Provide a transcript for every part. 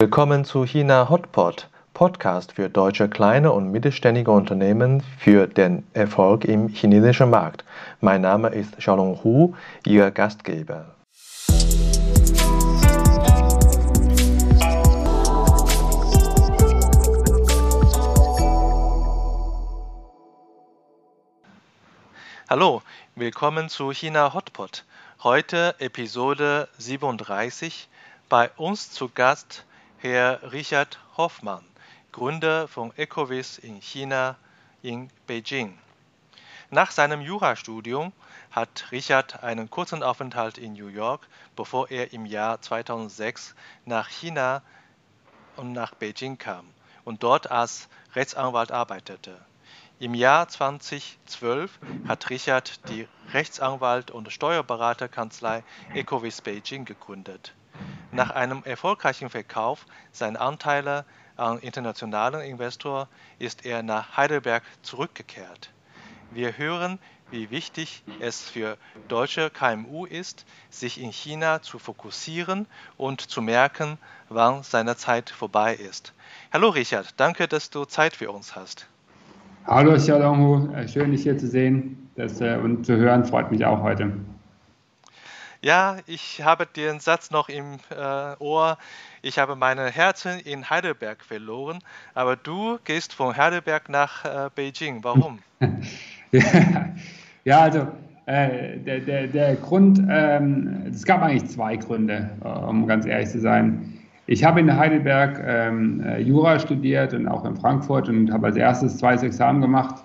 Willkommen zu China Hotpot, Podcast für deutsche kleine und mittelständige Unternehmen für den Erfolg im chinesischen Markt. Mein Name ist Xiaolong Hu, Ihr Gastgeber. Hallo, willkommen zu China Hotpot. Heute Episode 37. Bei uns zu Gast Herr Richard Hoffmann, Gründer von Ecovis in China in Beijing. Nach seinem Jurastudium hat Richard einen kurzen Aufenthalt in New York, bevor er im Jahr 2006 nach China und nach Beijing kam und dort als Rechtsanwalt arbeitete. Im Jahr 2012 hat Richard die Rechtsanwalt- und Steuerberaterkanzlei Ecovis Beijing gegründet. Nach einem erfolgreichen Verkauf seiner Anteile an internationalen Investor ist er nach Heidelberg zurückgekehrt. Wir hören, wie wichtig es für deutsche KMU ist, sich in China zu fokussieren und zu merken, wann seine Zeit vorbei ist. Hallo Richard, danke, dass du Zeit für uns hast. Hallo Xiaolonghu, schön dich hier zu sehen das, äh, und zu hören, freut mich auch heute. Ja, ich habe den Satz noch im äh, Ohr. Ich habe meine Herzen in Heidelberg verloren, aber du gehst von Heidelberg nach äh, Beijing. Warum? ja, also äh, der, der, der Grund, ähm, es gab eigentlich zwei Gründe, äh, um ganz ehrlich zu sein. Ich habe in Heidelberg ähm, äh, Jura studiert und auch in Frankfurt und habe als erstes zweites Examen gemacht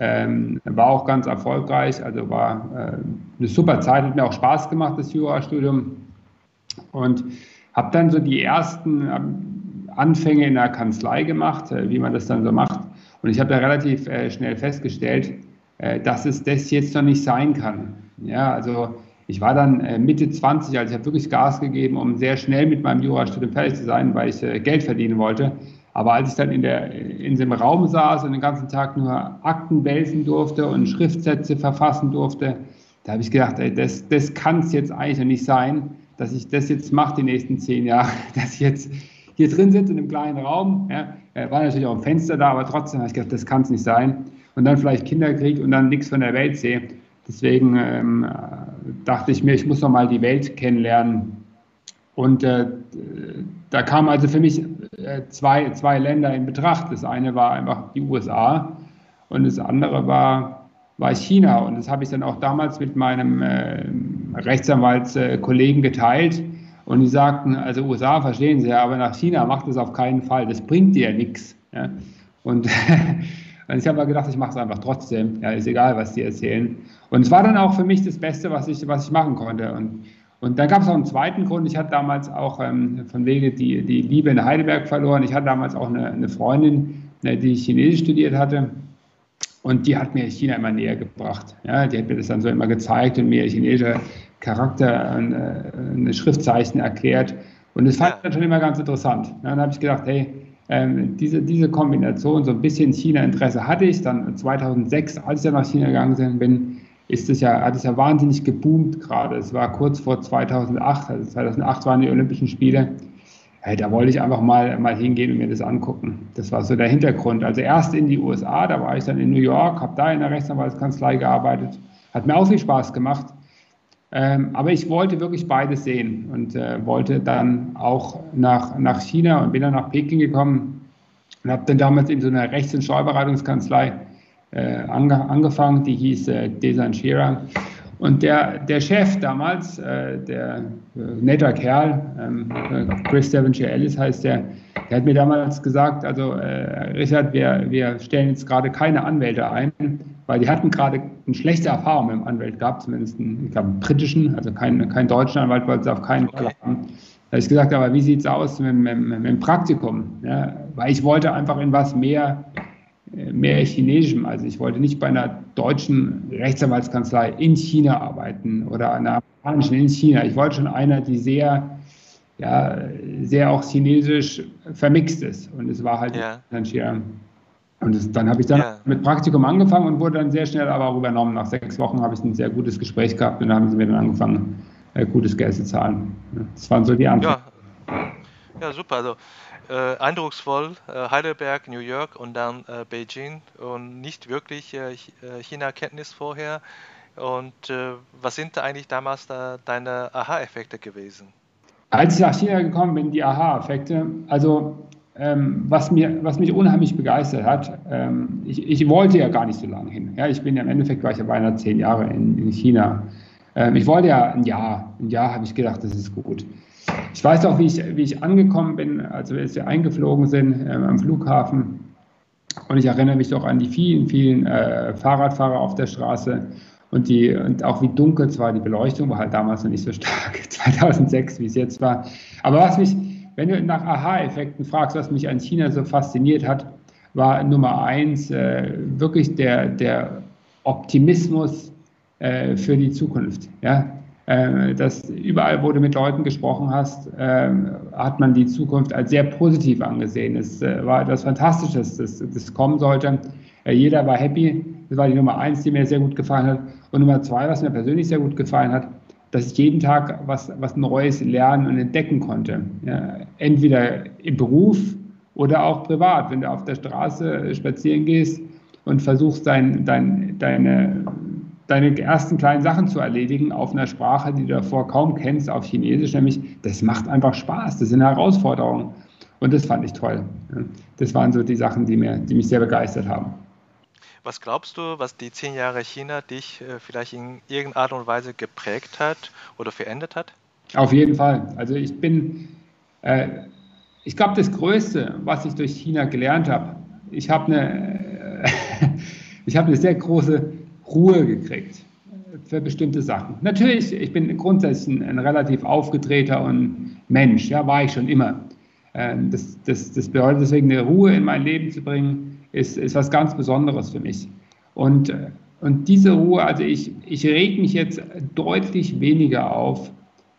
ähm, war auch ganz erfolgreich, also war äh, eine super Zeit, hat mir auch Spaß gemacht, das Jurastudium. Und habe dann so die ersten ähm, Anfänge in der Kanzlei gemacht, äh, wie man das dann so macht. Und ich habe da relativ äh, schnell festgestellt, äh, dass es das jetzt noch nicht sein kann. Ja, also ich war dann äh, Mitte 20, also ich habe wirklich Gas gegeben, um sehr schnell mit meinem Jurastudium fertig zu sein, weil ich äh, Geld verdienen wollte. Aber als ich dann in, der, in dem Raum saß und den ganzen Tag nur Akten wälzen durfte und Schriftsätze verfassen durfte, da habe ich gedacht, ey, das, das kann es jetzt eigentlich nicht sein, dass ich das jetzt mache die nächsten zehn Jahre, dass ich jetzt hier drin sitze in einem kleinen Raum. Ja, war natürlich auch ein Fenster da, aber trotzdem habe ich gedacht, das kann es nicht sein. Und dann vielleicht Kinder kriege und dann nichts von der Welt sehe. Deswegen ähm, dachte ich mir, ich muss noch mal die Welt kennenlernen. Und äh, da kam also für mich äh, zwei, zwei Länder in Betracht. Das eine war einfach die USA und das andere war, war China. Und das habe ich dann auch damals mit meinem äh, Rechtsanwaltskollegen geteilt. Und die sagten, also USA verstehen Sie ja, aber nach China macht es auf keinen Fall. Das bringt dir ja nichts. Ja? Und ich habe aber gedacht, ich mache es einfach trotzdem. Ja, ist egal, was die erzählen. Und es war dann auch für mich das Beste, was ich, was ich machen konnte. Und und dann gab es auch einen zweiten Grund. Ich hatte damals auch ähm, von wegen die, die Liebe in Heidelberg verloren. Ich hatte damals auch eine, eine Freundin, ne, die Chinesisch studiert hatte. Und die hat mir China immer näher gebracht. Ja, die hat mir das dann so immer gezeigt und mir chinesische Charakter, eine, eine Schriftzeichen erklärt. Und das fand ich dann schon immer ganz interessant. Ja, dann habe ich gedacht, hey, ähm, diese, diese Kombination, so ein bisschen China-Interesse hatte ich. Dann 2006, als ich dann nach China gegangen bin, ist es ja, hat es ja wahnsinnig geboomt gerade. Es war kurz vor 2008, also 2008 waren die Olympischen Spiele. Hey, da wollte ich einfach mal, mal hingehen und mir das angucken. Das war so der Hintergrund. Also erst in die USA, da war ich dann in New York, habe da in der Rechtsanwaltskanzlei gearbeitet. Hat mir auch viel Spaß gemacht. Ähm, aber ich wollte wirklich beides sehen und äh, wollte dann auch nach, nach China und bin dann nach Peking gekommen und habe dann damals in so einer Rechts- und Steuerberatungskanzlei ange, angefangen, die hieß äh, Desan Shira. Und der, der Chef damals, äh, der äh, netter Kerl, ähm, äh, Chris Devonshire Ellis heißt der, der hat mir damals gesagt, also äh, Richard, wir, wir stellen jetzt gerade keine Anwälte ein, weil die hatten gerade eine schlechte Erfahrung mit dem Anwalt gehabt, zumindest einen, ich glaube, einen britischen, also keinen kein deutschen Anwalt wollte sie auf keinen Fall haben. Da habe ich gesagt, aber wie sieht es aus mit, mit, mit, dem Praktikum? Ja, weil ich wollte einfach in was mehr mehr Chinesischem. Also ich wollte nicht bei einer deutschen Rechtsanwaltskanzlei in China arbeiten oder einer amerikanischen in China. Ich wollte schon einer, die sehr, ja, sehr auch chinesisch vermixt ist. Und es war halt ja. Und das, dann habe ich dann ja. mit Praktikum angefangen und wurde dann sehr schnell aber auch übernommen. Nach sechs Wochen habe ich ein sehr gutes Gespräch gehabt und dann haben sie mir dann angefangen, äh, gutes Geld zu zahlen. Das waren so die Antworten. Ja. Ja, super. Also äh, eindrucksvoll, äh, Heidelberg, New York und dann äh, Beijing und nicht wirklich äh, äh, China-Kenntnis vorher. Und äh, was sind da eigentlich damals da deine Aha-Effekte gewesen? Als ich nach China gekommen bin, die Aha-Effekte, also ähm, was, mir, was mich unheimlich begeistert hat, ähm, ich, ich, wollte ja gar nicht so lange hin. Ja, ich bin ja im Endeffekt, war ich ja beinahe zehn Jahre in, in China. Ähm, ich wollte ja ein Jahr, ein Jahr habe ich gedacht, das ist gut. Ich weiß auch, wie ich, wie ich angekommen bin, als wir eingeflogen sind äh, am Flughafen. Und ich erinnere mich doch an die vielen, vielen äh, Fahrradfahrer auf der Straße und, die, und auch wie dunkel zwar die Beleuchtung war halt damals noch nicht so stark, 2006, wie es jetzt war. Aber was mich, wenn du nach Aha-Effekten fragst, was mich an China so fasziniert hat, war Nummer eins äh, wirklich der, der Optimismus äh, für die Zukunft. Ja? Äh, dass überall, wo du mit Leuten gesprochen hast, äh, hat man die Zukunft als sehr positiv angesehen. Es äh, war etwas Fantastisches, das, das kommen sollte. jeder war happy. Das war die Nummer eins, die mir sehr gut gefallen hat. Und Nummer zwei, was mir persönlich sehr gut gefallen hat, dass ich jeden Tag was, was Neues lernen und entdecken konnte. Ja, entweder im Beruf oder auch privat. Wenn du auf der Straße spazieren gehst und versuchst, dein, dein, deine deine ersten kleinen Sachen zu erledigen auf einer Sprache, die du davor kaum kennst, auf Chinesisch, nämlich, das macht einfach Spaß, das sind Herausforderungen. Und das fand ich toll. Das waren so die Sachen, die, mir, die mich sehr begeistert haben. Was glaubst du, was die zehn Jahre China dich äh, vielleicht in irgendeiner Art und Weise geprägt hat oder verändert hat? Auf jeden Fall. Also ich bin, äh, ich glaube, das Größte, was ich durch China gelernt habe, ich habe eine, ich habe eine sehr große Ruhe gekriegt für bestimmte Sachen. Natürlich, ich bin grundsätzlich ein, relativ aufgedrehter und Mensch, ja, war ich schon immer. Ähm, das, das, das bedeutet deswegen, eine Ruhe in mein Leben zu bringen, ist, ist was ganz Besonderes für mich. Und, und diese Ruhe, also ich, ich reg mich jetzt deutlich weniger auf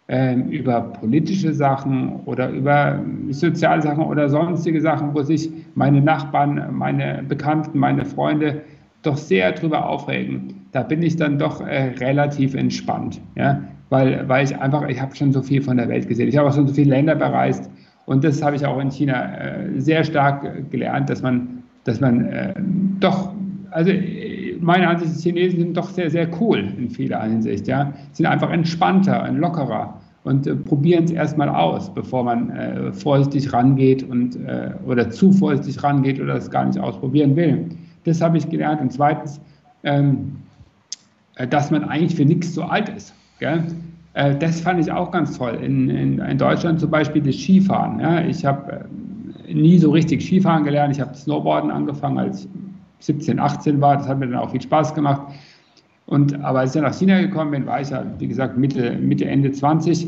ähm, über politische Sachen oder über soziale Sachen oder sonstige Sachen, wo sich meine Nachbarn, meine Bekannten, meine Freunde doch sehr drüber aufregen, da bin ich dann doch äh, relativ entspannt, ja, weil, weil ich einfach, ich habe schon so viel von der Welt gesehen, ich habe auch schon so viele Länder bereist. Und das habe ich auch in China äh, sehr stark gelernt, dass man, dass man äh, doch, also meine Ansicht, die Chinesen sind doch sehr, sehr cool in vieler Hinsicht, ja, sind einfach entspannter und lockerer und äh, probieren es erstmal aus, bevor man äh, vorsichtig rangeht und äh, oder zu vorsichtig rangeht oder es gar nicht ausprobieren will. Das habe ich gelernt. Und zweitens, ähm, äh, dass man eigentlich für nichts zu alt ist. Gell? Äh, das fand ich auch ganz toll. In, in, in Deutschland zum Beispiel das Skifahren. Ja? Ich habe äh, nie so richtig Skifahren gelernt. Ich habe Snowboarden angefangen, als ich 17, 18 war. Das hat mir dann auch viel Spaß gemacht. Und, aber als ich nach China gekommen bin, war ich ja, wie gesagt, Mitte, Mitte Ende 20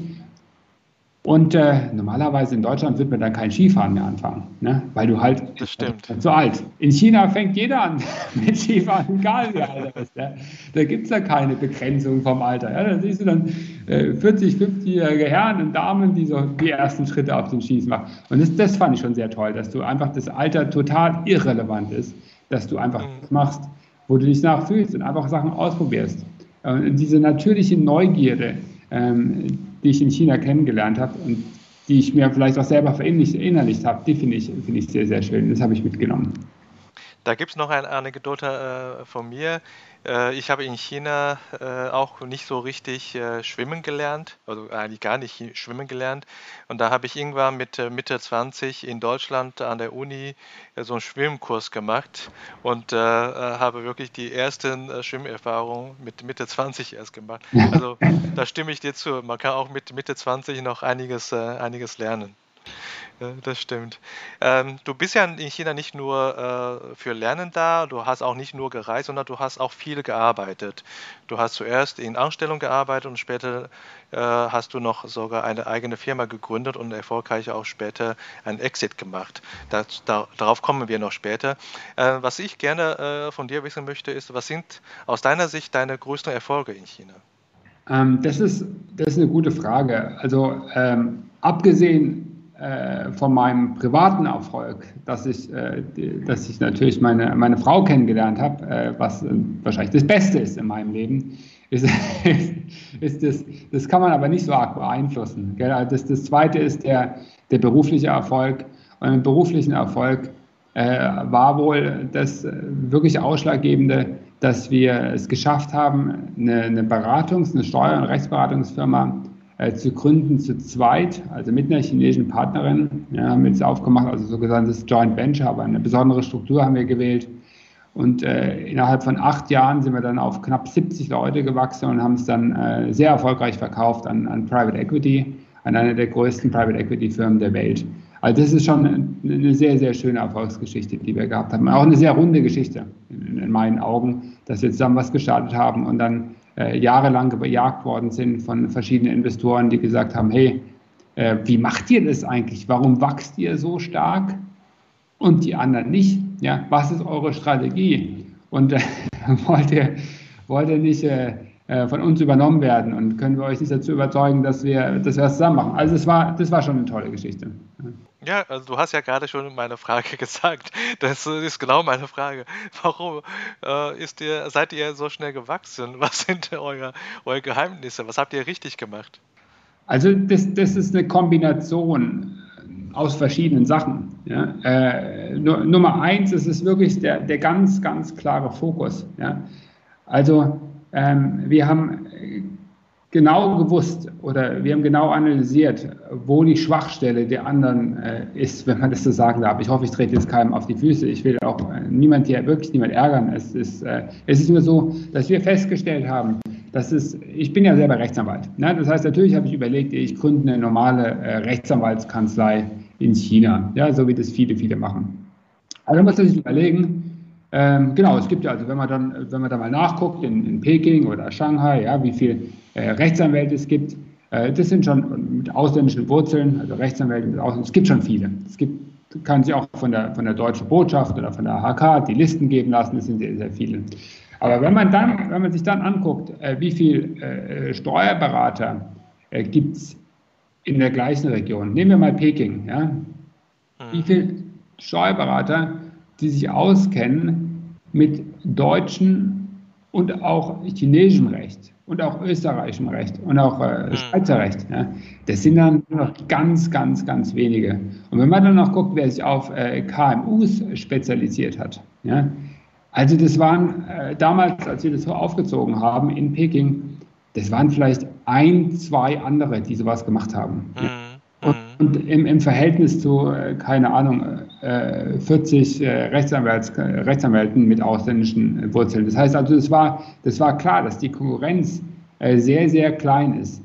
und äh, normalerweise in Deutschland wird man dann kein Skifahren mehr anfangen, ne? weil du halt das stimmt. zu alt. In China fängt jeder an mit Skifahren, egal wie alt er ist. Ja? Da gibt es ja keine Begrenzung vom Alter. Ja? Da siehst du dann äh, 40, 50-jährige Herren und Damen, die so die ersten Schritte auf den Skis machen. Und das, das fand ich schon sehr toll, dass du einfach das Alter total irrelevant ist, dass du einfach mhm. machst, wo du dich nachfühlst und einfach Sachen ausprobierst. Und diese natürliche Neugierde, ähm, die ich in China kennengelernt habe und die ich mir vielleicht auch selber verinnerlicht habe, die finde ich, find ich sehr, sehr schön. Das habe ich mitgenommen. Da gibt es noch eine Anekdote äh, von mir. Äh, ich habe in China äh, auch nicht so richtig äh, schwimmen gelernt, also eigentlich gar nicht schwimmen gelernt. Und da habe ich irgendwann mit Mitte 20 in Deutschland an der Uni so einen Schwimmkurs gemacht und habe wirklich die ersten Schwimmerfahrungen mit Mitte 20 erst gemacht. Also da stimme ich dir zu. Man kann auch mit Mitte 20 noch einiges, einiges lernen das stimmt. Ähm, du bist ja in China nicht nur äh, für Lernen da, du hast auch nicht nur gereist, sondern du hast auch viel gearbeitet. Du hast zuerst in Anstellung gearbeitet und später äh, hast du noch sogar eine eigene Firma gegründet und erfolgreich auch später einen Exit gemacht. Das, da, darauf kommen wir noch später. Äh, was ich gerne äh, von dir wissen möchte, ist, was sind aus deiner Sicht deine größten Erfolge in China? Ähm, das, ist, das ist eine gute Frage. Also ähm, abgesehen von meinem privaten Erfolg, dass ich, äh, dass ich natürlich meine, meine Frau kennengelernt habe, äh, was wahrscheinlich das Beste ist in meinem Leben, ist, ist das, das kann man aber nicht so arg beeinflussen. Also das, das Zweite ist der, der berufliche Erfolg. Und im beruflichen Erfolg äh, war wohl das äh, wirklich Ausschlaggebende, dass wir es geschafft haben, eine, eine Beratungs-, eine Steuer- und Rechtsberatungsfirma äh, zu gründen zu zweit, also mit einer chinesischen Partnerin. Ja, haben wir jetzt aufgemacht, also sogenanntes Joint Venture, aber eine besondere Struktur haben wir gewählt. Und äh, innerhalb von acht Jahren sind wir dann auf knapp 70 Leute gewachsen und haben es dann äh, sehr erfolgreich verkauft an, an Private Equity, an eine der größten Private Equity Firmen der Welt. Also das ist schon eine sehr, sehr schöne Erfolgsgeschichte, die wir gehabt haben. Auch eine sehr runde Geschichte in, in meinen Augen, dass wir zusammen was gestartet haben und dann äh, jahrelang bejagt worden sind von verschiedenen Investoren, die gesagt haben, hey, äh, wie macht ihr das eigentlich? Warum wachst ihr so stark und die anderen nicht? Ja, was ist eure Strategie? Und äh, wollt, ihr, wollt ihr nicht äh, äh, von uns übernommen werden und können wir euch nicht dazu überzeugen, dass wir, dass wir das zusammen machen? Also es war, das war schon eine tolle Geschichte. Ja, also du hast ja gerade schon meine Frage gesagt. Das ist genau meine Frage. Warum äh, ist ihr, seid ihr so schnell gewachsen? Was sind eure, eure Geheimnisse? Was habt ihr richtig gemacht? Also das, das ist eine Kombination aus verschiedenen Sachen. Ja. Äh, Nummer eins ist es wirklich der, der ganz, ganz klare Fokus. Ja. Also ähm, wir haben genau gewusst oder wir haben genau analysiert, wo die Schwachstelle der anderen äh, ist, wenn man das so sagen darf. Ich hoffe, ich trete jetzt keinem auf die Füße. Ich will auch äh, niemand hier, wirklich niemand ärgern. Es ist, äh, es ist nur so, dass wir festgestellt haben, dass es, ich bin ja selber Rechtsanwalt. Ne? Das heißt, natürlich habe ich überlegt, ich gründe eine normale äh, Rechtsanwaltskanzlei in China, ja, so wie das viele, viele machen. Also man muss sich überlegen, ähm, genau, es gibt ja, also wenn man dann, wenn man da mal nachguckt in, in Peking oder Shanghai, ja, wie viele äh, Rechtsanwälte es gibt, äh, das sind schon mit ausländischen Wurzeln, also Rechtsanwälte mit Ausländern, es gibt schon viele. Es gibt, kann sich auch von der, von der deutschen Botschaft oder von der HK die Listen geben lassen, das sind sehr, sehr viele. Aber wenn man dann, wenn man sich dann anguckt, äh, wie viele äh, Steuerberater äh, gibt es in der gleichen Region, nehmen wir mal Peking, ja, wie mhm. viele Steuerberater die sich auskennen mit deutschem und auch chinesischem Recht und auch österreichischem Recht und auch äh, mhm. Schweizer Recht. Ja. Das sind dann nur noch ganz, ganz, ganz wenige. Und wenn man dann noch guckt, wer sich auf äh, KMUs spezialisiert hat, ja, also das waren äh, damals, als wir das so aufgezogen haben in Peking, das waren vielleicht ein, zwei andere, die sowas gemacht haben. Mhm. Und, und im, im, Verhältnis zu, äh, keine Ahnung, äh, 40 äh, Rechtsanwälts, Rechtsanwälten mit ausländischen Wurzeln. Das heißt also, das war, das war klar, dass die Konkurrenz äh, sehr, sehr klein ist.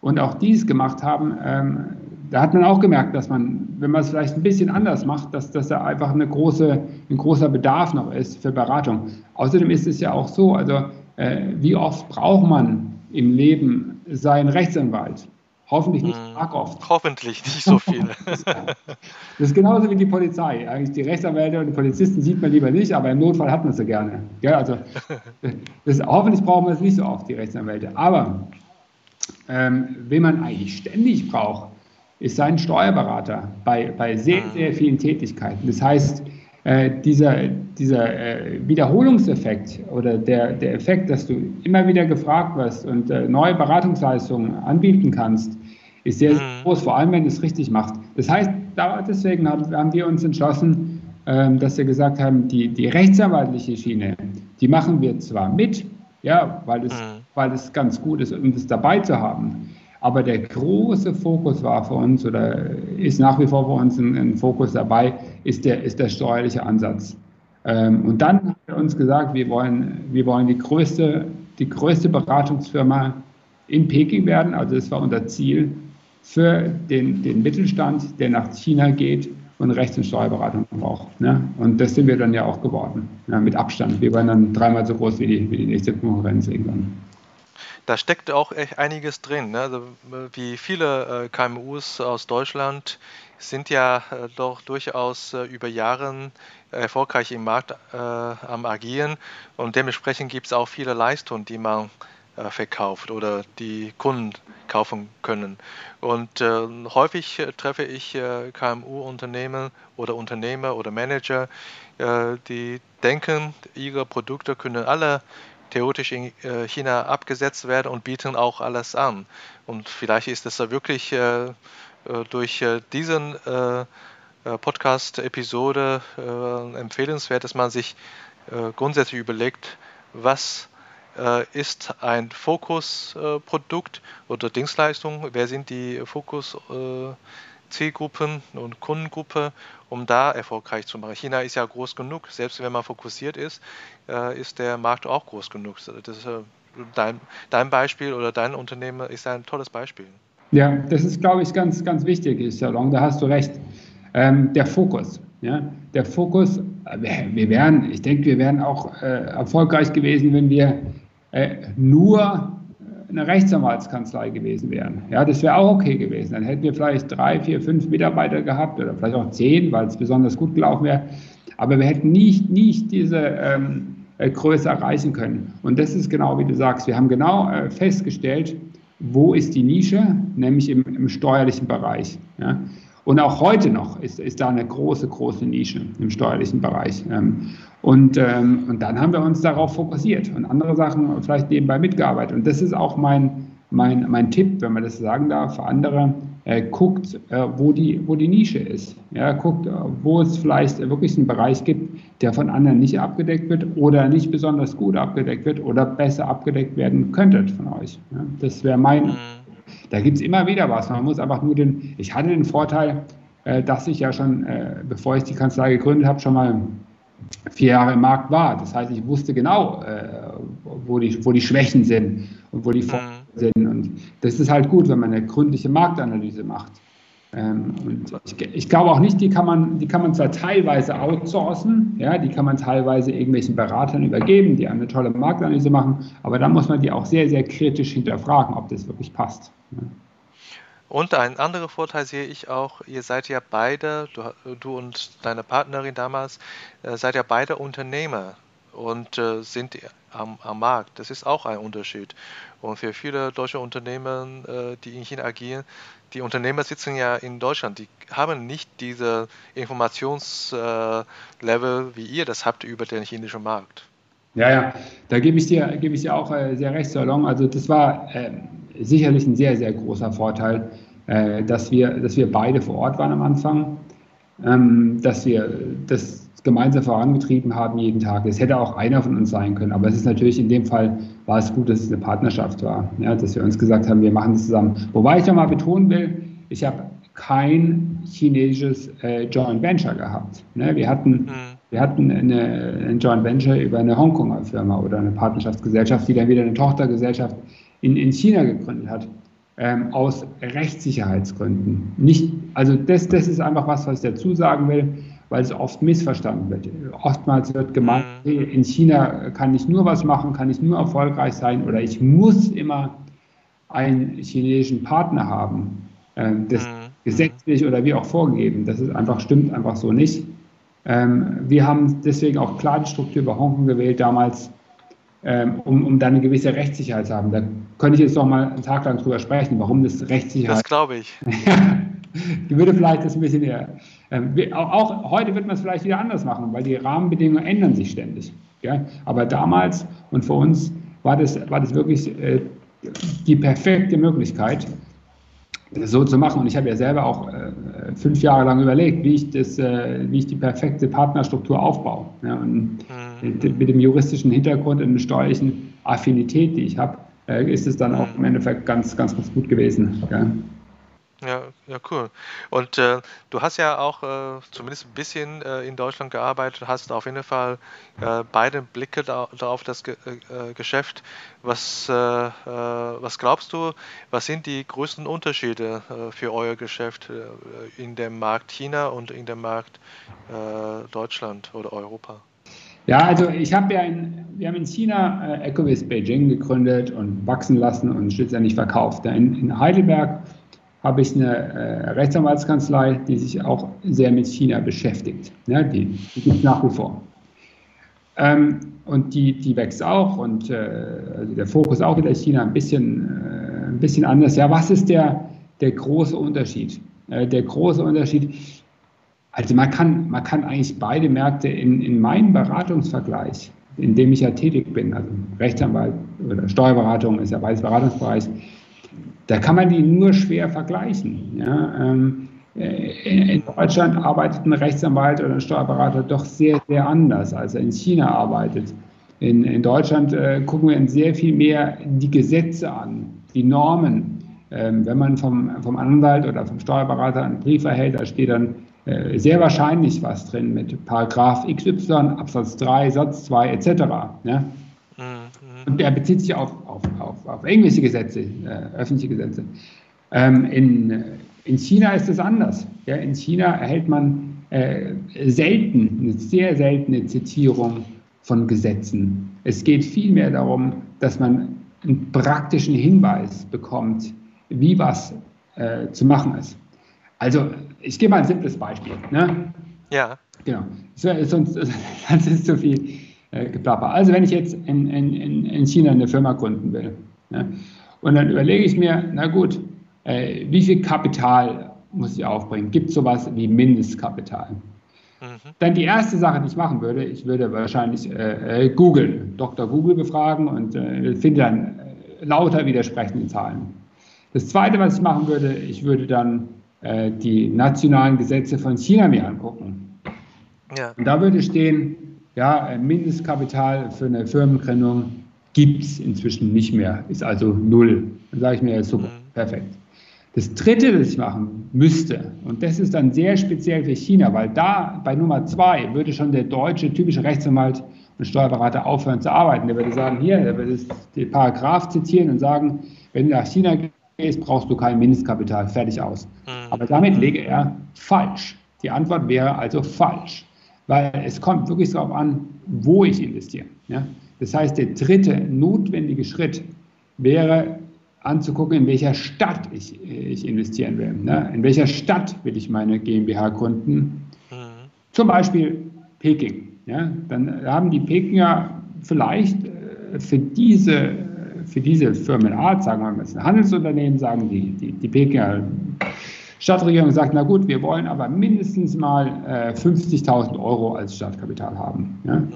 Und auch dies gemacht haben, ähm, da hat man auch gemerkt, dass man, wenn man es vielleicht ein bisschen anders macht, dass, dass da einfach eine große, ein großer Bedarf noch ist für Beratung. Außerdem ist es ja auch so, also äh, wie oft braucht man im Leben seinen Rechtsanwalt? Hoffentlich nicht hm. arg oft. Hoffentlich nicht so viele. das ist genauso wie die Polizei. Eigentlich die Rechtsanwälte und die Polizisten sieht man lieber nicht, aber im Notfall hat man sie gerne. Ja, also, das, hoffentlich brauchen wir es nicht so oft, die Rechtsanwälte. Aber ähm, wen man eigentlich ständig braucht, ist sein Steuerberater bei, bei sehr, hm. sehr vielen Tätigkeiten. Das heißt, äh, dieser, dieser äh, Wiederholungseffekt oder der, der Effekt, dass du immer wieder gefragt wirst und äh, neue Beratungsleistungen anbieten kannst, ist sehr, sehr mhm. groß, vor allem wenn du es richtig machst. Das heißt, da, deswegen haben, haben, wir uns entschlossen, ähm, dass wir gesagt haben, die, die rechtsanwaltliche Schiene, die machen wir zwar mit, ja, weil es, mhm. weil es ganz gut ist, um das dabei zu haben. Aber der große Fokus war für uns oder ist nach wie vor für uns ein, ein Fokus dabei, ist der, ist der steuerliche Ansatz. Ähm, und dann haben wir uns gesagt, wir wollen, wir wollen die, größte, die größte Beratungsfirma in Peking werden. Also das war unser Ziel für den, den Mittelstand, der nach China geht und Rechts- und Steuerberatung braucht. Ne? Und das sind wir dann ja auch geworden, ja, mit Abstand. Wir waren dann dreimal so groß wie die, wie die nächste Konkurrenz irgendwann da steckt auch echt einiges drin. Ne? Also, wie viele äh, KMUs aus Deutschland sind ja äh, doch durchaus äh, über Jahre erfolgreich im Markt äh, am Agieren und dementsprechend gibt es auch viele Leistungen, die man äh, verkauft oder die Kunden kaufen können. Und äh, häufig treffe ich KMU-Unternehmen oder Unternehmer oder Manager, die denken, ihre Produkte können alle theoretisch in äh, China abgesetzt werden und bieten auch alles an. Und vielleicht ist es wirklich äh, äh, durch diesen Podcast-Episode empfehlenswert, dass man sich grundsätzlich überlegt, was ist ein Fokusprodukt oder Dienstleistung, wer sind die Fokus Zielgruppen und Kundengruppe, um da erfolgreich zu machen. China ist ja groß genug, selbst wenn man fokussiert ist, ist der Markt auch groß genug. Das ist dein, dein Beispiel oder dein Unternehmen ist ein tolles Beispiel. Ja, das ist, glaube ich, ganz, ganz wichtig, Salon, da hast du recht. Ähm, der Fokus. Ja? Der Fokus, wir, wir wären, ich denke, wir wären auch äh, erfolgreich gewesen, wenn wir äh, nur eine Rechtsanwaltskanzlei gewesen wären. Ja, das wäre auch okay gewesen. Dann hätten wir vielleicht drei, vier, fünf Mitarbeiter gehabt oder vielleicht auch zehn, weil es besonders gut gelaufen wäre. Aber wir hätten nicht, nicht diese ähm, äh, Größe erreichen können. Und das ist genau wie du sagst. Wir haben genau äh, festgestellt, wo ist die Nische, nämlich im, im steuerlichen Bereich. Ja? Und auch heute noch ist, ist da eine große, große Nische im steuerlichen Bereich. Ähm, und, ähm, und dann haben wir uns darauf fokussiert und andere Sachen vielleicht nebenbei mitgearbeitet. Und das ist auch mein, mein, mein Tipp, wenn man das sagen darf, für andere. Äh, guckt, äh, wo, die, wo die Nische ist. Ja, guckt, äh, wo es vielleicht wirklich einen Bereich gibt, der von anderen nicht abgedeckt wird oder nicht besonders gut abgedeckt wird oder besser abgedeckt werden könnte von euch. Ja, das wäre mein. Mhm. Da gibt es immer wieder was. Man muss einfach nur den. Ich hatte den Vorteil, äh, dass ich ja schon, äh, bevor ich die Kanzlei gegründet habe, schon mal vier Jahre im Markt war. Das heißt, ich wusste genau, äh, wo, die, wo die Schwächen sind und wo die Vorteile mhm. sind. Und das ist halt gut, wenn man eine gründliche Marktanalyse macht. Ähm, und ich, ich, glaube auch nicht, die kann man, die kann man zwar teilweise outsourcen, ja, die kann man teilweise irgendwelchen Beratern übergeben, die eine tolle Marktanalyse machen, aber dann muss man die auch sehr, sehr kritisch hinterfragen, ob das wirklich passt. Ja. Und ein anderer Vorteil sehe ich auch, ihr seid ja beide, du, du und deine Partnerin damals, äh, seid ja beide Unternehmer und äh, sind am, am, Markt. Das ist auch ein Unterschied. Und für viele deutsche Unternehmen, äh, die in China agieren, die Unternehmer sitzen ja in Deutschland, die haben nicht diese Informationslevel, wie ihr das habt über den chinesischen Markt. Ja, ja, da gebe ich dir, gebe ich dir auch sehr recht, Salon. Also das war äh, sicherlich ein sehr, sehr großer Vorteil, äh, dass, wir, dass wir beide vor Ort waren am Anfang, ähm, dass wir das gemeinsam vorangetrieben haben jeden Tag. Es hätte auch einer von uns sein können, aber es ist natürlich in dem Fall war es gut, dass es eine Partnerschaft war, ja, dass wir uns gesagt haben, wir machen es zusammen. Wobei ich nochmal betonen will, ich habe kein chinesisches äh, Joint Venture gehabt. Ne? Wir hatten, mhm. wir hatten eine, ein Joint Venture über eine Hongkonger Firma oder eine Partnerschaftsgesellschaft, die dann wieder eine Tochtergesellschaft in, in China gegründet hat, ähm, aus Rechtssicherheitsgründen. Nicht, also das, das ist einfach was, was ich dazu sagen will, weil es oft missverstanden wird. Oftmals wird gemeint, mhm. in China kann ich nur was machen, kann ich nur erfolgreich sein oder ich muss immer einen chinesischen Partner haben. Ähm, das mhm. gesetzlich oder wie auch vorgegeben. Das ist einfach, stimmt einfach so nicht. Ähm, wir haben deswegen auch klar die Struktur über Hongkong gewählt damals, um, um dann eine gewisse Rechtssicherheit zu haben. Da könnte ich jetzt noch mal einen Tag lang drüber sprechen, warum das Rechtssicherheit. Das glaube ich. ich würde vielleicht das ein bisschen eher. Ähm, auch, auch, heute wird man es vielleicht wieder anders machen, weil die Rahmenbedingungen ändern sich ständig. Ja? Aber damals und für uns war das, war das wirklich äh, die perfekte Möglichkeit, das so zu machen. Und ich habe ja selber auch äh, fünf Jahre lang überlegt, wie ich, das, äh, wie ich die perfekte Partnerstruktur aufbaue. Ja? Und mhm. Mit dem juristischen Hintergrund und der steuerlichen Affinität, die ich habe, äh, ist es dann auch im Endeffekt ganz, ganz, ganz gut gewesen. Ja? Ja, ja, cool. Und äh, du hast ja auch äh, zumindest ein bisschen äh, in Deutschland gearbeitet, hast auf jeden Fall äh, beide Blicke da, da auf das Ge äh, Geschäft. Was, was glaubst du, was sind die größten Unterschiede für euer Geschäft in dem Markt China und in dem Markt Deutschland oder Europa? Ja, also ich habe ja in, wir haben in China äh, Ecovis Beijing gegründet und wachsen lassen und schlussendlich verkauft. In, in Heidelberg habe ich eine äh, Rechtsanwaltskanzlei, die sich auch sehr mit China beschäftigt. Ja, die, die gibt es nach wie vor. Ähm, und die, die wächst auch und äh, also der Fokus auch wieder China ein bisschen, äh, ein bisschen anders. Ja, was ist der, der große Unterschied? Äh, der große Unterschied, also man kann, man kann eigentlich beide Märkte in, in meinem Beratungsvergleich, in dem ich ja tätig bin, also Rechtsanwalt oder Steuerberatung ist ja beides Beratungsbereich, da kann man die nur schwer vergleichen. Ja? Ähm, äh, in Deutschland arbeitet ein Rechtsanwalt oder ein Steuerberater doch sehr, sehr anders, als er in China arbeitet. In, in Deutschland äh, gucken wir uns sehr viel mehr die Gesetze an, die Normen. Ähm, wenn man vom, vom Anwalt oder vom Steuerberater einen Brief erhält, da steht dann sehr wahrscheinlich was drin mit Paragraph XY, Absatz 3, Satz 2 etc. Ja? Mhm. Und der bezieht sich auf, auf, auf, auf englische Gesetze, äh, öffentliche Gesetze. Ähm, in, in China ist es anders. Ja? In China erhält man äh, selten, eine sehr seltene Zitierung von Gesetzen. Es geht vielmehr darum, dass man einen praktischen Hinweis bekommt, wie was äh, zu machen ist. Also, ich gebe mal ein simples Beispiel. Ne? Ja. Genau. Sonst, sonst ist zu viel äh, geplapper. Also, wenn ich jetzt in, in, in China eine Firma gründen will, ne? und dann überlege ich mir, na gut, äh, wie viel Kapital muss ich aufbringen? Gibt es sowas wie Mindestkapital? Mhm. Dann die erste Sache, die ich machen würde, ich würde wahrscheinlich äh, äh Google, Dr. Google befragen und äh, finde dann äh, lauter widersprechende Zahlen. Das zweite, was ich machen würde, ich würde dann äh, die nationalen Gesetze von China mir angucken. Ja. Und da würde stehen, ja, Mindestkapital für eine Firmengründung gibt es inzwischen nicht mehr, ist also null. Dann sage ich mir, super, mhm. perfekt. Das Dritte, das ich machen müsste, und das ist dann sehr speziell für China, weil da bei Nummer zwei würde schon der deutsche typische Rechtsanwalt und Steuerberater aufhören zu arbeiten. Der würde sagen, hier, der würde den Paragraph zitieren und sagen, wenn du nach China gehst, brauchst du kein Mindestkapital, fertig aus. Mhm. Aber damit lege er falsch. Die Antwort wäre also falsch, weil es kommt wirklich darauf an, wo ich investiere. Ja? Das heißt, der dritte notwendige Schritt wäre, anzugucken, in welcher Stadt ich, ich investieren will. Ne? In welcher Stadt will ich meine GmbH gründen? Mhm. Zum Beispiel Peking. Ja? Dann haben die Pekinger vielleicht äh, für diese, für diese Firmenart, sagen wir mal, es ist ein Handelsunternehmen, sagen die, die, die Pekinger Stadtregierung sagt, na gut, wir wollen aber mindestens mal äh, 50.000 Euro als Startkapital haben. Ja? Mhm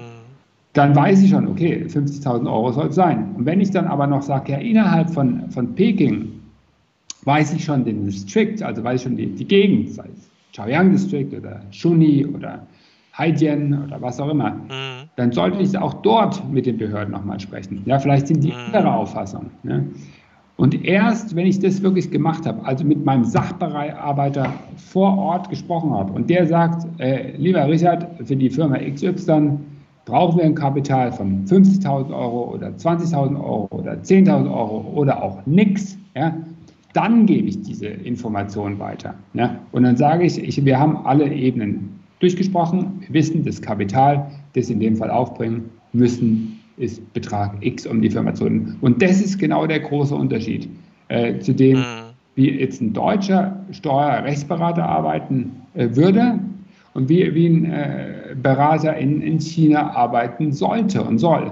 dann weiß ich schon, okay, 50.000 Euro soll es sein. Und wenn ich dann aber noch sage, ja, innerhalb von, von Peking weiß ich schon den District, also weiß ich schon die, die Gegend, sei es Chaoyang District oder Shuni oder Haidian oder was auch immer, mhm. Dann sollte ich auch dort mit den Behörden nochmal sprechen. Ja, vielleicht sind die mhm. andere Auffassung. Ne? Und erst, wenn ich das wirklich gemacht habe, also mit meinem Sachbearbeiter vor Ort gesprochen habe und der sagt, äh, lieber Richard, für die Firma XY brauchen wir ein Kapital von 50.000 Euro oder 20.000 Euro oder 10.000 Euro oder auch nichts, ja, dann gebe ich diese Information weiter. Ja, und dann sage ich, ich, wir haben alle Ebenen durchgesprochen, wir wissen, das Kapital, das in dem Fall aufbringen müssen, ist Betrag X, um die Firma zu gründen. Und das ist genau der große Unterschied äh, zu dem, mhm. wie jetzt ein deutscher Steuerrechtsberater arbeiten äh, würde und wie, wie ein äh, Berater in, in China arbeiten sollte und soll.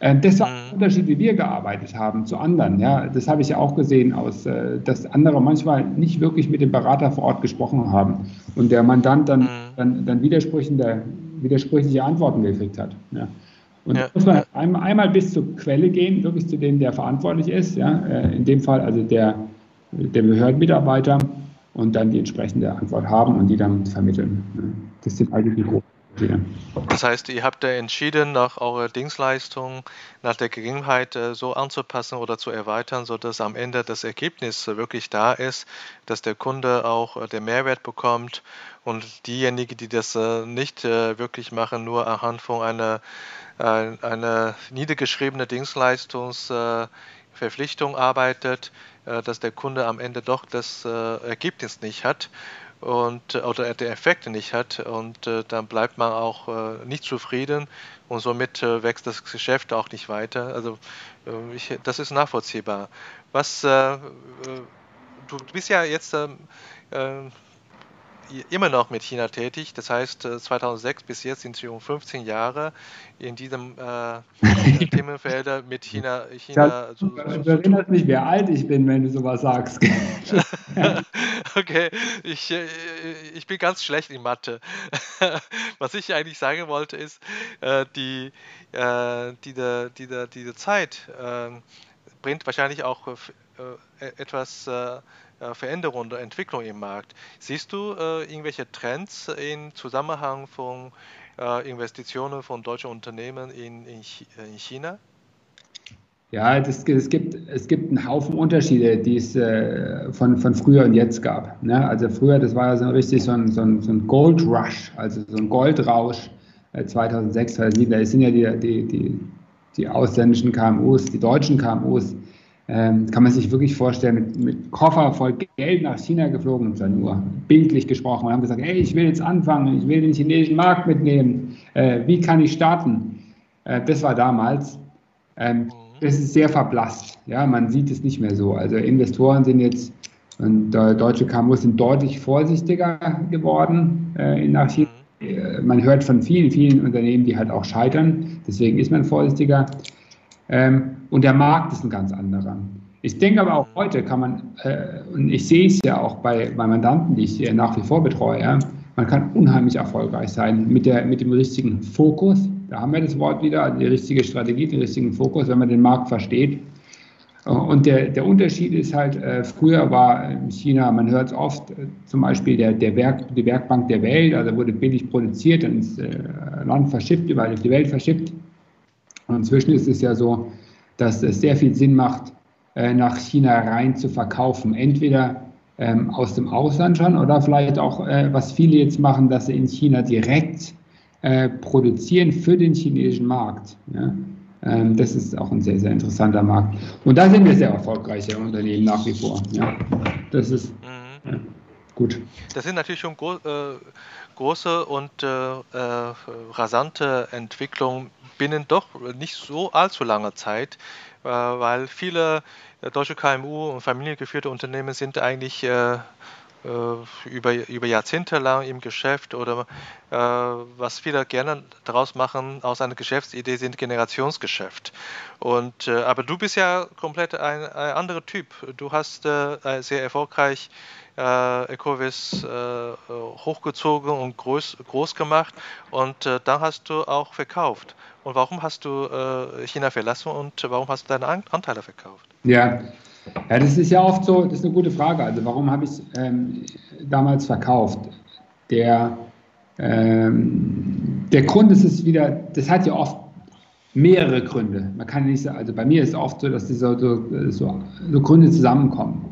Äh, das war ein Unterschied, wie wir gearbeitet haben zu anderen. Ja, das habe ich ja auch gesehen, aus, äh, dass andere manchmal nicht wirklich mit dem Berater vor Ort gesprochen haben und der Mandant dann, mhm. dann, dann widersprüchliche, widersprüchliche Antworten gekriegt hat. Ja. Und ja. muss man einmal, bis zur Quelle gehen, wirklich zu dem, der verantwortlich ist. Ja, äh, in dem Fall also der, der Behördenmitarbeiter und dann die entsprechende Antwort haben und die dann vermitteln. Das sind eigentlich die großen das heißt, ihr habt entschieden, nach eurer Dienstleistung, nach der Gegebenheit äh, so anzupassen oder zu erweitern, sodass am Ende das Ergebnis wirklich da ist, dass der Kunde auch äh, den Mehrwert bekommt und diejenigen, die das äh, nicht wirklich machen, nur anhand von einer, einer niedergeschriebenen Dienstleistungsverpflichtung arbeitet, dass der Kunde am Ende doch das Ergebnis nicht hat und äh, oder der Effekte nicht hat und dann bleibt man auch nicht zufrieden und somit wächst das Geschäft auch nicht weiter. Also ich, das ist nachvollziehbar. Was du bist ja jetzt ähm, immer noch mit China tätig. Das heißt, 2006 äh, bis jetzt sind Sie um 15 Jahre in diesem äh, Themenfeld mit China. China so, so, so, du erinnerst mich, wie alt ich bin, wenn du sowas sagst. okay, ich, äh, ich bin ganz schlecht in Mathe. Was ich eigentlich sagen wollte, ist, äh, die, äh, diese, diese, diese Zeit ähm, bringt wahrscheinlich auch etwas Veränderung oder Entwicklung im Markt. Siehst du irgendwelche Trends im Zusammenhang von Investitionen von deutschen Unternehmen in, in China? Ja, das, es, gibt, es gibt einen Haufen Unterschiede, die es äh, von, von früher und jetzt gab. Ne? Also früher, das war ja so richtig so ein, so ein, so ein Gold Rush, also so ein Goldrausch äh, 2006, 2007. Da sind ja die, die, die, die ausländischen KMUs, die deutschen KMUs, ähm, kann man sich wirklich vorstellen, mit, mit Koffer voll Geld nach China geflogen und dann nur bildlich gesprochen und haben gesagt, hey, ich will jetzt anfangen, ich will den chinesischen Markt mitnehmen, äh, wie kann ich starten? Äh, das war damals. Ähm, es ist sehr verblasst. Ja, man sieht es nicht mehr so. Also Investoren sind jetzt und deutsche KMUs sind deutlich vorsichtiger geworden äh, in China. Äh, man hört von vielen, vielen Unternehmen, die halt auch scheitern. Deswegen ist man vorsichtiger. Ähm, und der Markt ist ein ganz anderer. Ich denke aber auch heute kann man, äh, und ich sehe es ja auch bei, bei Mandanten, die ich nach wie vor betreue, man kann unheimlich erfolgreich sein mit, der, mit dem richtigen Fokus, da haben wir das Wort wieder, also die richtige Strategie, den richtigen Fokus, wenn man den Markt versteht. Und der, der Unterschied ist halt, äh, früher war in China, man hört es oft, äh, zum Beispiel der, der Werk, die Werkbank der Welt, also wurde billig produziert und ins äh, Land verschippt, überall auf die Welt verschippt. Und inzwischen ist es ja so, dass es sehr viel Sinn macht, äh, nach China rein zu verkaufen. Entweder ähm, aus dem Ausland schon oder vielleicht auch, äh, was viele jetzt machen, dass sie in China direkt äh, produzieren für den chinesischen Markt. Ja? Ähm, das ist auch ein sehr, sehr interessanter Markt. Und da sind wir sehr erfolgreiche Unternehmen nach wie vor. Ja? Das ist mhm. ja, gut. Das sind natürlich schon gro äh, große und rasante Entwicklungen binnen doch nicht so allzu langer Zeit, äh, weil viele deutsche KMU und familiengeführte Unternehmen sind eigentlich äh, über, über Jahrzehnte lang im Geschäft oder äh, was viele gerne daraus machen aus einer Geschäftsidee sind Generationsgeschäft. Und äh, aber du bist ja komplett ein, ein anderer Typ. Du hast äh, sehr erfolgreich äh, Ecovis äh, hochgezogen und groß, groß gemacht und äh, dann hast du auch verkauft. Und warum hast du äh, China verlassen und warum hast du deine Anteile verkauft? Ja, ja, das ist ja oft so, das ist eine gute Frage. Also warum habe ich ähm, damals verkauft? Der, ähm, der Grund ist es wieder, das hat ja oft mehrere Gründe. Man kann nicht sagen, also bei mir ist es oft so, dass diese so, so, so Gründe zusammenkommen.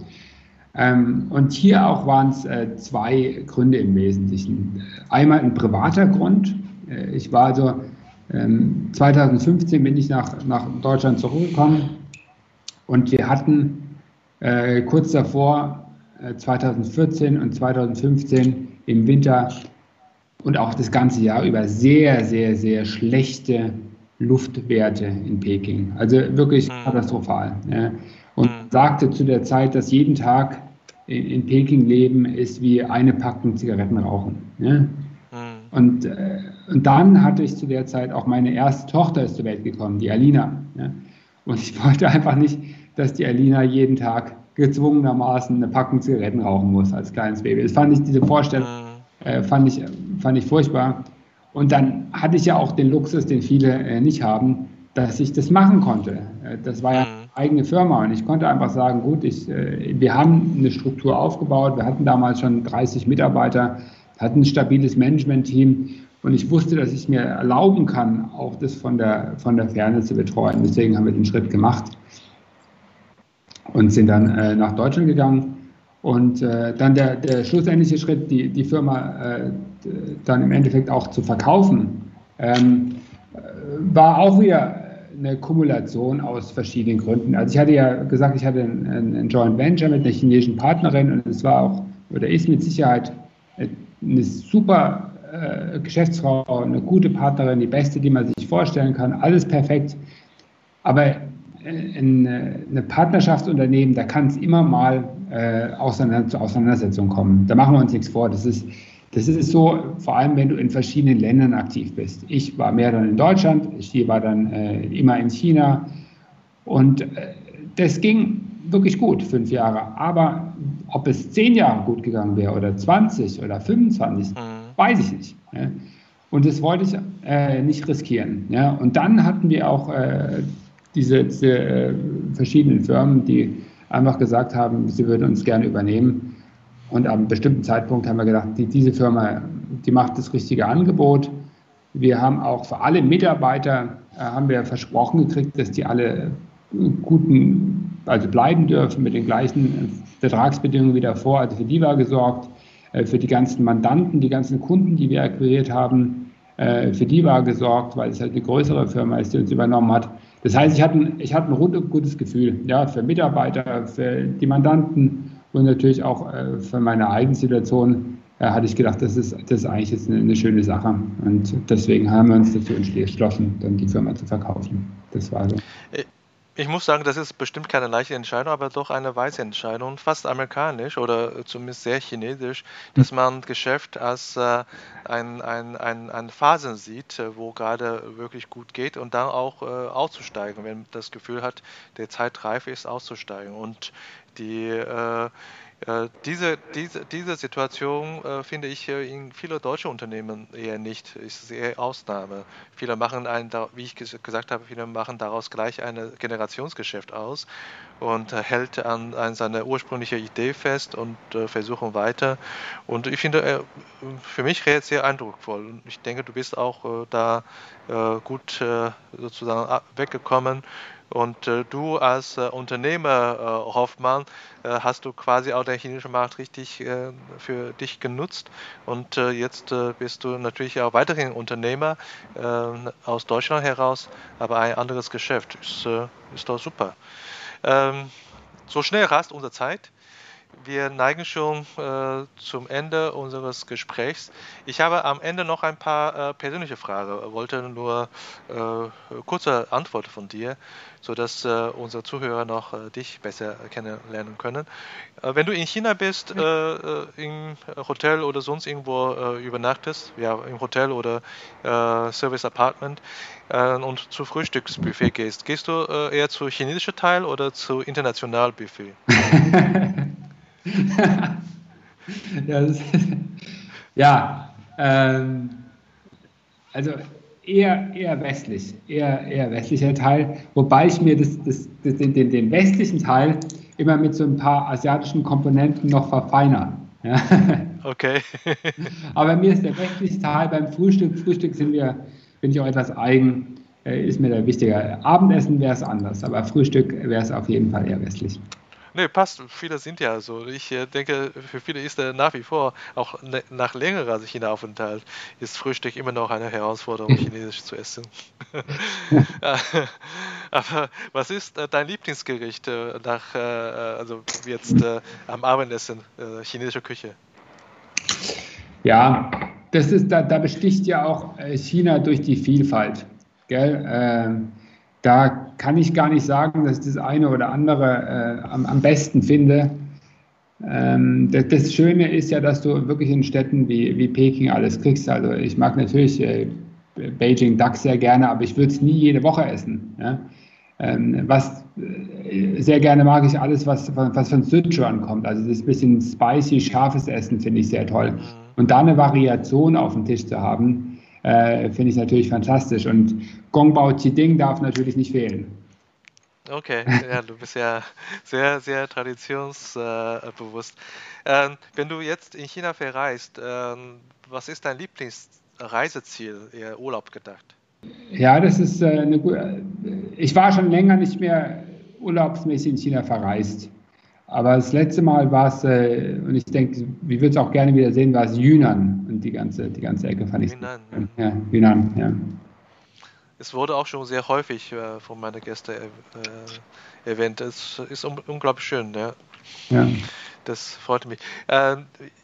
Ähm, und hier auch waren es äh, zwei Gründe im Wesentlichen. Einmal ein privater Grund. Äh, ich war also 2015 bin ich nach, nach Deutschland zurückgekommen und wir hatten äh, kurz davor, äh, 2014 und 2015 im Winter und auch das ganze Jahr über sehr, sehr, sehr schlechte Luftwerte in Peking. Also wirklich mhm. katastrophal. Ja. Und mhm. sagte zu der Zeit, dass jeden Tag in, in, Peking leben ist wie eine Packung Zigaretten rauchen. Mhm. Und, äh, und dann hatte ich zu der Zeit auch meine erste Tochter ist zur Welt gekommen, die Alina. Ja. Und ich wollte einfach nicht, dass die Alina jeden Tag gezwungenermaßen eine Packung Zigaretten rauchen muss als kleines Baby. Das fand ich, diese Vorstellung, mhm. äh, fand, ich, fand ich furchtbar. Und dann hatte ich ja auch den Luxus, den viele äh, nicht haben, dass ich das machen konnte. Äh, das war ja mhm. Eigene Firma und ich konnte einfach sagen, gut, ich, äh, wir haben eine Struktur aufgebaut, wir hatten damals schon 30 Mitarbeiter, hatten ein stabiles Management-Team und ich wusste, dass ich mir erlauben kann, auch das von der, von der Ferne zu betreuen. Deswegen haben wir den Schritt gemacht und sind dann äh, nach Deutschland gegangen. Und äh, dann der, der schlussendliche Schritt, die, die Firma äh, dann im Endeffekt auch zu verkaufen, ähm, war auch wieder eine Kumulation aus verschiedenen Gründen. Also ich hatte ja gesagt, ich hatte ein, ein Joint Venture mit einer chinesischen Partnerin und es war auch oder ist mit Sicherheit eine super äh, Geschäftsfrau, eine gute Partnerin, die beste, die man sich vorstellen kann, alles perfekt. Aber eine, eine Partnerschaftsunternehmen, da kann es immer mal äh, auseinander, zu Auseinandersetzungen kommen. Da machen wir uns nichts vor. Das ist, das ist so, vor allem wenn du in verschiedenen Ländern aktiv bist. Ich war mehr dann in Deutschland, ich war dann äh, immer in China und äh, das ging wirklich gut, fünf Jahre. Aber ob es zehn Jahre gut gegangen wäre oder 20 oder 25, mhm. weiß ich nicht. Ja. Und das wollte ich äh, nicht riskieren. Ja. Und dann hatten wir auch äh, diese, diese äh, verschiedenen Firmen, die einfach gesagt haben, sie würden uns gerne übernehmen. Und am bestimmten Zeitpunkt haben wir gedacht, die, diese Firma, die macht das richtige Angebot. Wir haben auch für alle Mitarbeiter äh, haben wir versprochen gekriegt, dass die alle guten, also bleiben dürfen mit den gleichen Vertragsbedingungen wie davor. Also für die war gesorgt, äh, für die ganzen Mandanten, die ganzen Kunden, die wir akquiriert haben, äh, für die war gesorgt, weil es halt eine größere Firma ist, die uns übernommen hat. Das heißt, ich hatte ein, ich hatte ein rundum gutes Gefühl, ja, für Mitarbeiter, für die Mandanten und natürlich auch äh, für meine eigene Situation äh, hatte ich gedacht, das ist, das ist eigentlich jetzt eine, eine, schöne Sache. Und deswegen haben wir uns dazu entschlossen, dann die Firma zu verkaufen. Das war so. Äh, ich muss sagen, das ist bestimmt keine leichte Entscheidung, aber doch eine weise Entscheidung, fast amerikanisch oder zumindest sehr chinesisch, dass man Geschäft als äh, ein, ein, ein, ein Phasen sieht, äh, wo gerade wirklich gut geht und dann auch äh, auszusteigen, wenn man das Gefühl hat, der Zeit reif ist, auszusteigen. Und die äh, äh, diese, diese, diese Situation äh, finde ich äh, in vielen deutschen Unternehmen eher nicht. Ist eher Ausnahme. Viele machen ein, wie ich gesagt habe, viele machen daraus gleich ein Generationsgeschäft aus und äh, hält an, an seine ursprüngliche Idee fest und äh, versuchen weiter. Und ich finde, äh, für mich sehr eindrucksvoll. Und ich denke, du bist auch da gut sozusagen weggekommen und äh, du als äh, Unternehmer, äh, Hoffmann, äh, hast du quasi auch den chinesischen Markt richtig äh, für dich genutzt. Und äh, jetzt bist du natürlich auch weiterhin Unternehmer aus Deutschland heraus, aber ein anderes Geschäft. Ist, ist doch super. Ähm, so schnell rast unsere Zeit wir neigen schon äh, zum Ende unseres Gesprächs. Ich habe am Ende noch ein paar äh, persönliche Fragen, wollte nur äh, kurze Antworten von dir, sodass äh, unsere Zuhörer noch äh, dich besser kennenlernen können. Äh, wenn du in China bist, im Hotel oder sonst irgendwo übernachtest, ja, im Hotel oder Service Apartment, und zu Frühstücksbuffet gehst, gehst du eher zu chinesischen Teil oder zu international Buffet? ja, ist, ja ähm, also eher, eher westlich, eher, eher westlicher Teil, wobei ich mir das, das, das, den, den westlichen Teil immer mit so ein paar asiatischen Komponenten noch verfeinere. Ja. Okay. Aber mir ist der westliche Teil beim Frühstück, Frühstück sind wir, bin ich auch etwas eigen, äh, ist mir da wichtiger. Abendessen wäre es anders, aber Frühstück wäre es auf jeden Fall eher westlich. Nee, passt. Viele sind ja so. Ich äh, denke, für viele ist er nach wie vor, auch ne, nach längerer China-Aufenthalt, ist Frühstück immer noch eine Herausforderung, Chinesisch zu essen. Aber was ist äh, dein Lieblingsgericht äh, nach, äh, also jetzt äh, am Abendessen, äh, chinesische Küche? Ja, das ist, da, da besticht ja auch China durch die Vielfalt. Gell? Ähm, da kann ich gar nicht sagen, dass ich das eine oder andere äh, am, am, besten finde. Ähm, das, das, Schöne ist ja, dass du wirklich in Städten wie, wie Peking alles kriegst. Also ich mag natürlich äh, Beijing Duck sehr gerne, aber ich würde es nie jede Woche essen. Ja? Ähm, was äh, sehr gerne mag ich alles, was, was von Sichuan kommt. Also das bisschen spicy, scharfes Essen finde ich sehr toll. Mhm. Und da eine Variation auf dem Tisch zu haben, äh, finde ich natürlich fantastisch. Und Gongbao Qiding darf natürlich nicht fehlen. Okay, ja, du bist ja sehr, sehr traditionsbewusst. Ähm, wenn du jetzt in China verreist, ähm, was ist dein Lieblingsreiseziel, eher Urlaub gedacht? Ja, das ist äh, eine gute. Ich war schon länger nicht mehr urlaubsmäßig in China verreist. Aber das letzte Mal war es, äh, und ich denke, ich würde es auch gerne wieder sehen, war es Yunnan und die ganze, die ganze Ecke fand ich. Yunnan. Ja, Yunnan, ja. Es wurde auch schon sehr häufig äh, von meinen Gästen äh, erwähnt. Es ist un unglaublich schön, ja. ja. Das freut mich. Äh,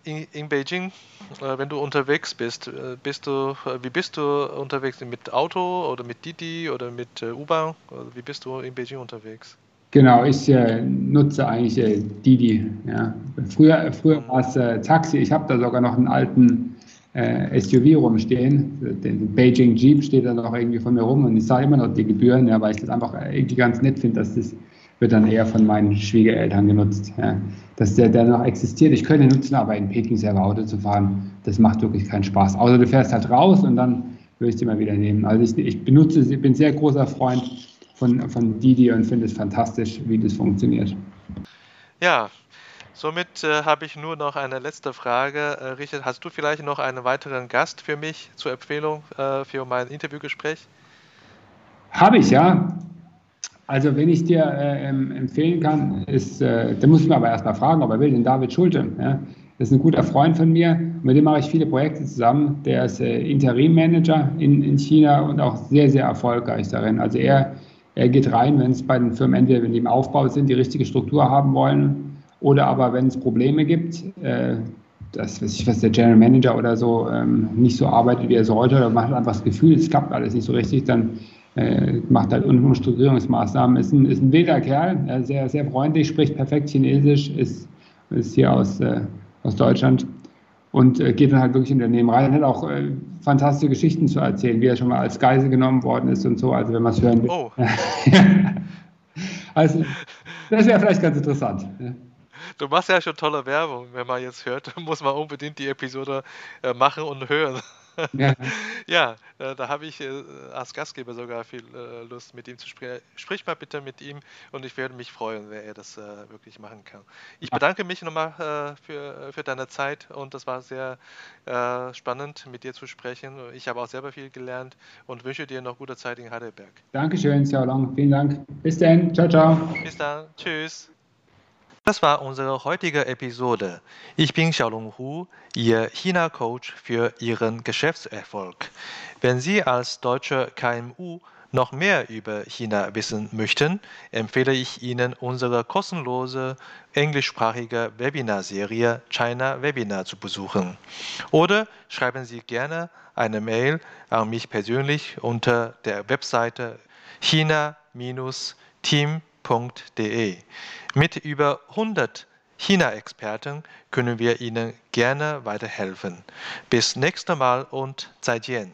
in, in, Beijing, äh, wenn du unterwegs bist, äh, bist du, wie bist du unterwegs? Mit Auto oder mit Didi oder mit U-Bahn? Wie bist du in Beijing unterwegs? Genau, ich äh, nutze eigentlich äh, Didi. Ja. Früher, früher war es äh, Taxi. Ich habe da sogar noch einen alten äh, SUV rumstehen. Den Beijing Jeep steht da noch irgendwie von mir rum und ich zahle immer noch die Gebühren, ja, weil ich das einfach irgendwie ganz nett finde, dass das wird dann eher von meinen Schwiegereltern genutzt. Ja. Dass der, der noch existiert. Ich könnte nutzen, aber in Peking selber Auto zu fahren, das macht wirklich keinen Spaß. Außer du fährst halt raus und dann würde ich es immer wieder nehmen. Also ich, ich benutze, ich bin sehr großer Freund von, von Didi und finde es fantastisch, wie das funktioniert. Ja, somit äh, habe ich nur noch eine letzte Frage. Äh, Richard, hast du vielleicht noch einen weiteren Gast für mich zur Empfehlung äh, für mein Interviewgespräch? Habe ich, ja. Also, wenn ich dir äh, empfehlen kann, ist, äh, da muss ich mir aber erstmal fragen, ob er will, den David Schulte. Ja? Das ist ein guter Freund von mir, mit dem mache ich viele Projekte zusammen. Der ist äh, Interim-Manager in, in China und auch sehr, sehr erfolgreich darin. Also er, er geht rein, wenn es bei den Firmen entweder, wenn die im Aufbau sind, die richtige Struktur haben wollen oder aber wenn es Probleme gibt, äh, das, weiß ich, was der General Manager oder so ähm, nicht so arbeitet, wie er sollte, oder man hat einfach das Gefühl, es klappt alles nicht so richtig, dann äh, macht halt Umstrukturierungsmaßnahmen. Ist ein, ist ein wilder Kerl, sehr, sehr freundlich, spricht perfekt Chinesisch, ist, ist hier aus, äh, aus Deutschland und äh, geht dann halt wirklich in Unternehmen rein. Hat auch äh, fantastische Geschichten zu erzählen, wie er schon mal als Geisel genommen worden ist und so. Also wenn man es hören will. Oh. also das wäre vielleicht ganz interessant. Du machst ja schon tolle Werbung. Wenn man jetzt hört, muss man unbedingt die Episode äh, machen und hören. Ja, ja äh, da habe ich äh, als Gastgeber sogar viel äh, Lust, mit ihm zu sprechen. Sprich mal bitte mit ihm und ich werde mich freuen, wenn er das wirklich machen kann. Ich bedanke mich nochmal für, für deine Zeit und das war sehr spannend, mit dir zu sprechen. Ich habe auch selber viel gelernt und wünsche dir noch gute Zeit in Heidelberg. Dankeschön, Xiao Long. Vielen Dank. Bis dann. Ciao, ciao. Bis dann. Tschüss. Das war unsere heutige Episode. Ich bin Xiaolong Hu, Ihr China-Coach für Ihren Geschäftserfolg. Wenn Sie als deutsche KMU noch mehr über China wissen möchten, empfehle ich Ihnen unsere kostenlose englischsprachige Webinarserie China Webinar zu besuchen. Oder schreiben Sie gerne eine Mail an mich persönlich unter der Webseite china-team.de. Mit über 100 China-Experten können wir Ihnen gerne weiterhelfen. Bis nächstes Mal und 再见.